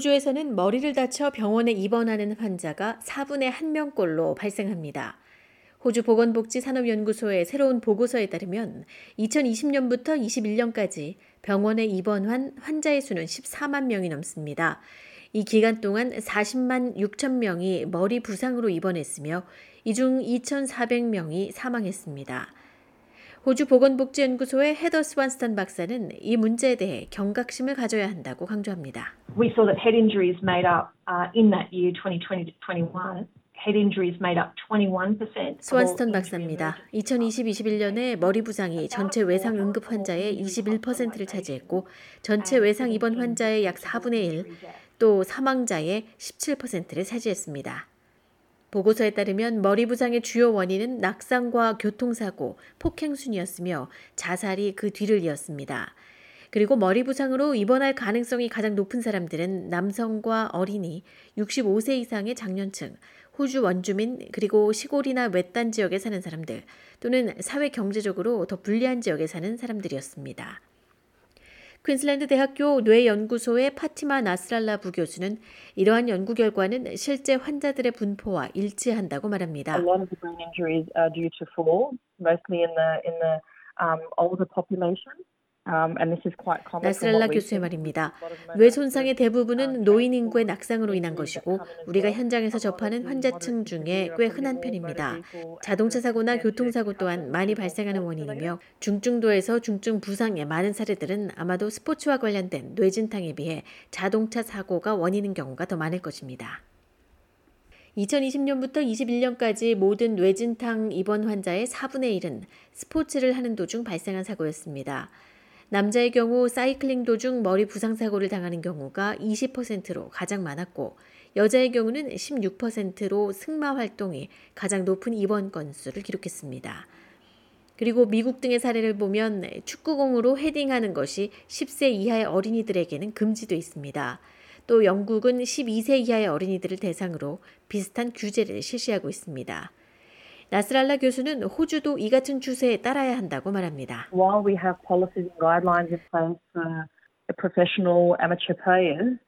호주에서는 머리를 다쳐 병원에 입원하는 환자가 4분의 1명꼴로 발생합니다. 호주 보건복지산업연구소의 새로운 보고서에 따르면 2020년부터 21년까지 병원에 입원한 환자의 수는 14만 명이 넘습니다. 이 기간 동안 40만 6천 명이 머리 부상으로 입원했으며 이 중 2,400명이 사망했습니다. 호주 보건복지연구소의 헤더 스완스턴 박사는 이 문제에 대해 경각심을 가져야 한다고 강조합니다. We saw that head injuries made up uh, in that year 2020 to 21 스완스턴 박사입니다. 2020-21년에 머리 부상이 전체 외상 응급 환자의 21%를 차지했고 전체 외상 입원 환자의 약 4분의 1, 또 사망자의 17%를 차지했습니다. 보고서에 따르면 머리 부상의 주요 원인은 낙상과 교통사고, 폭행 순이었으며 자살이 그 뒤를 이었습니다. 그리고 머리 부상으로 입원할 가능성이 가장 높은 사람들은 남성과 어린이, 65세 이상의 장년층, 호주 원주민 그리고 시골이나 외딴 지역에 사는 사람들 또는 사회 경제적으로 더 불리한 지역에 사는 사람들이었습니다. 퀸슬랜드 대학교 뇌연구소의 파티마 나스랄라 부교수는 이러한 연구 결과는 실제 환자들의 분포와 일치한다고 말합니다. Um. Um, 나스랄라 교수의 말입니다. 뇌 손상의 대부분은 노인 인구의 낙상으로 인한 것이고 우리가 현장에서 접하는 환자층 중에 꽤 흔한 편입니다. 자동차 사고나 교통사고 또한 많이 발생하는 원인이며 중증도에서 중증 부상의 많은 사례들은 아마도 스포츠와 관련된 뇌진탕에 비해 자동차 사고가 원인인 경우가 더 많을 것입니다. 2020년부터 21년까지 모든 뇌진탕 입원 환자의 4분의 1은 스포츠를 하는 도중 발생한 사고였습니다. 남자의 경우 사이클링 도중 머리 부상 사고를 당하는 경우가 20%로 가장 많았고 여자의 경우는 16%로 승마 활동이 가장 높은 입원 건수를 기록했습니다. 그리고 미국 등의 사례를 보면 축구공으로 헤딩하는 것이 10세 이하의 어린이들에게는 금지돼 있습니다. 또 영국은 12세 이하의 어린이들을 대상으로 비슷한 규제를 실시하고 있습니다. 나스랄라 교수는 호주도 이 같은 추세에 따라야 한다고 말합니다. While we have policies and guidelines in place for professional amateur players,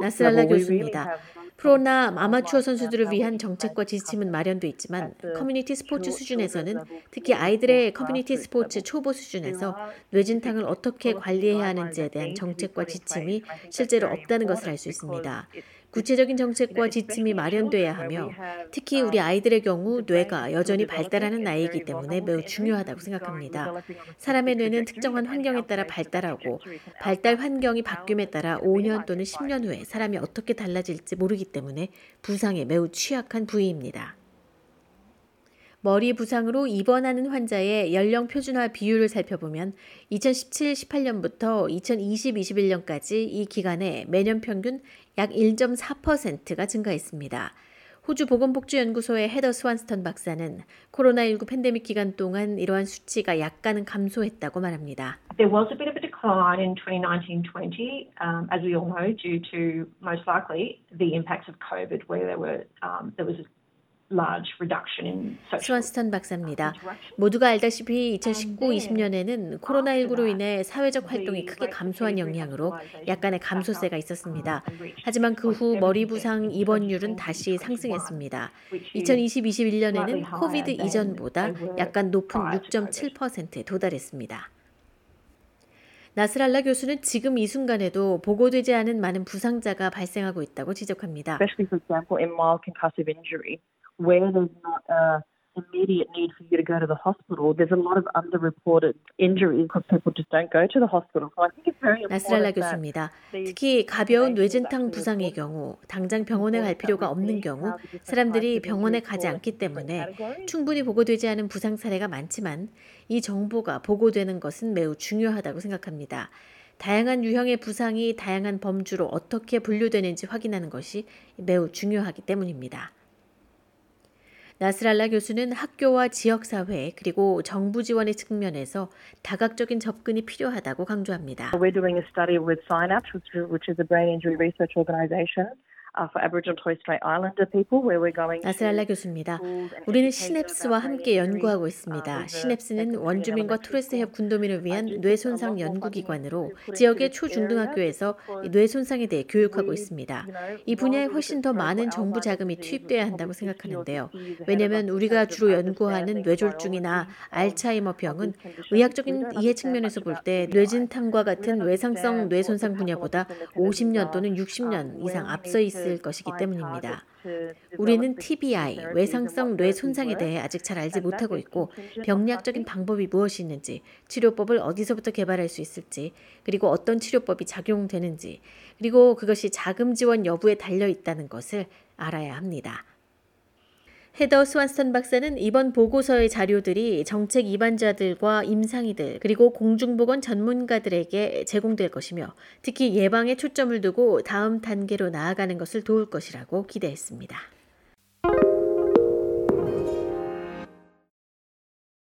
나스랄라 교수입니다. 프로나 아마추어 선수들을 위한 정책과 지침은 마련돼 있지만 커뮤니티 스포츠 수준에서는 특히 아이들의 커뮤니티 스포츠 초보 수준에서 뇌진탕을 어떻게 관리해야 하는지에 대한 정책과 지침이 실제로 없다는 것을 알 수 있습니다. 구체적인 정책과 지침이 마련돼야 하며 특히 우리 아이들의 경우 뇌가 여전히 발달하는 나이이기 때문에 매우 중요하다고 생각합니다. 사람의 뇌는 특정한 환경에 따라 발달하고 발달 환경이 바뀜에 따라 5년 또는 10년 후에 사람이 어떻게 달라질지 모르기 때문에 부상에 매우 취약한 부위입니다. 머리 부상으로 입원하는 환자의 연령 표준화 비율을 살펴보면 2017-18년부터 2020-21년까지 이 기간에 매년 평균 약 1.4%가 증가했습니다. 호주 보건복지연구소의 헤더 스완스턴 박사는 코로나19 팬데믹 기간 동안 이러한 수치가 약간은 감소했다고 말합니다. There was a bit of a decline in 2019-20, um, as we all know, due to most likely the impacts of COVID, where there were um, there was a 스완스턴 박사입니다. 모두가 알다시피 2019-20년에는 코로나19로 인해 사회적 활동이 크게 감소한 영향으로 약간의 감소세가 있었습니다. 하지만 그 후 머리 부상 입원율은 다시 상승했습니다. 2020-21년에는 코비드 이전보다 약간 높은 6.7%에 도달했습니다. 나스랄라 교수는 지금 이 순간에도 보고되지 않은 많은 부상자가 발생하고 있다고 지적합니다. Where there's not a immediate need for you to go to the hospital, there's a lot of underreported injuries because people just don't go to the hospital. So I think it's very 나스랄라 교수입니다. 특히 가벼운 뇌진탕 부상의 경우 당장 병원에 갈 필요가 없는 경우 사람들이 병원에 가지 않기 때문에 충분히 보고되지 않은 부상 사례가 많지만 이 정보가 보고되는 것은 매우 중요하다고 생각합니다. 다양한 유형의 부상이 다양한 범주로 어떻게 분류되는지 확인하는 것이 매우 중요하기 때문입니다. 나스랄라 교수는 학교와 지역사회 그리고 정부 지원의 측면에서 다각적인 접근이 필요하다고 강조합니다. We're doing a study with Synapse, which is a brain injury research organization. 나스랄라 교수입니다. 우리는 시냅스와 함께 연구하고 있습니다. 시냅스는 원주민과 토레스협 군도민을 위한 뇌손상 연구기관으로 지역의 초중등학교에서 뇌손상에 대해 교육하고 있습니다. 이 분야에 훨씬 더 많은 정부 자금이 투입돼야 한다고 생각하는데요. 왜냐하면 우리가 주로 연구하는 뇌졸중이나 알츠하이머 병은 의학적인 이해 측면에서 볼 때 뇌진탕과 같은 외상성 뇌손상 분야보다 50년 또는 60년 이상 앞서 있을 것이기 때문입니다. 우리는 TBI, 외상성 뇌 손상에 대해 아직 잘 알지 못하고 있고 병리학적인 방법이 무엇이 있는지, 치료법을 어디서부터 개발할 수 있을지, 그리고 어떤 치료법이 작용되는지, 그리고 그것이 자금 지원 여부에 달려 있다는 것을 알아야 합니다. 헤더 스완스턴 박사는 이번 보고서의 자료들이 정책 입안자들과 임상의들 그리고 공중보건 전문가들에게 제공될 것이며 특히 예방에 초점을 두고 다음 단계로 나아가는 것을 도울 것이라고 기대했습니다.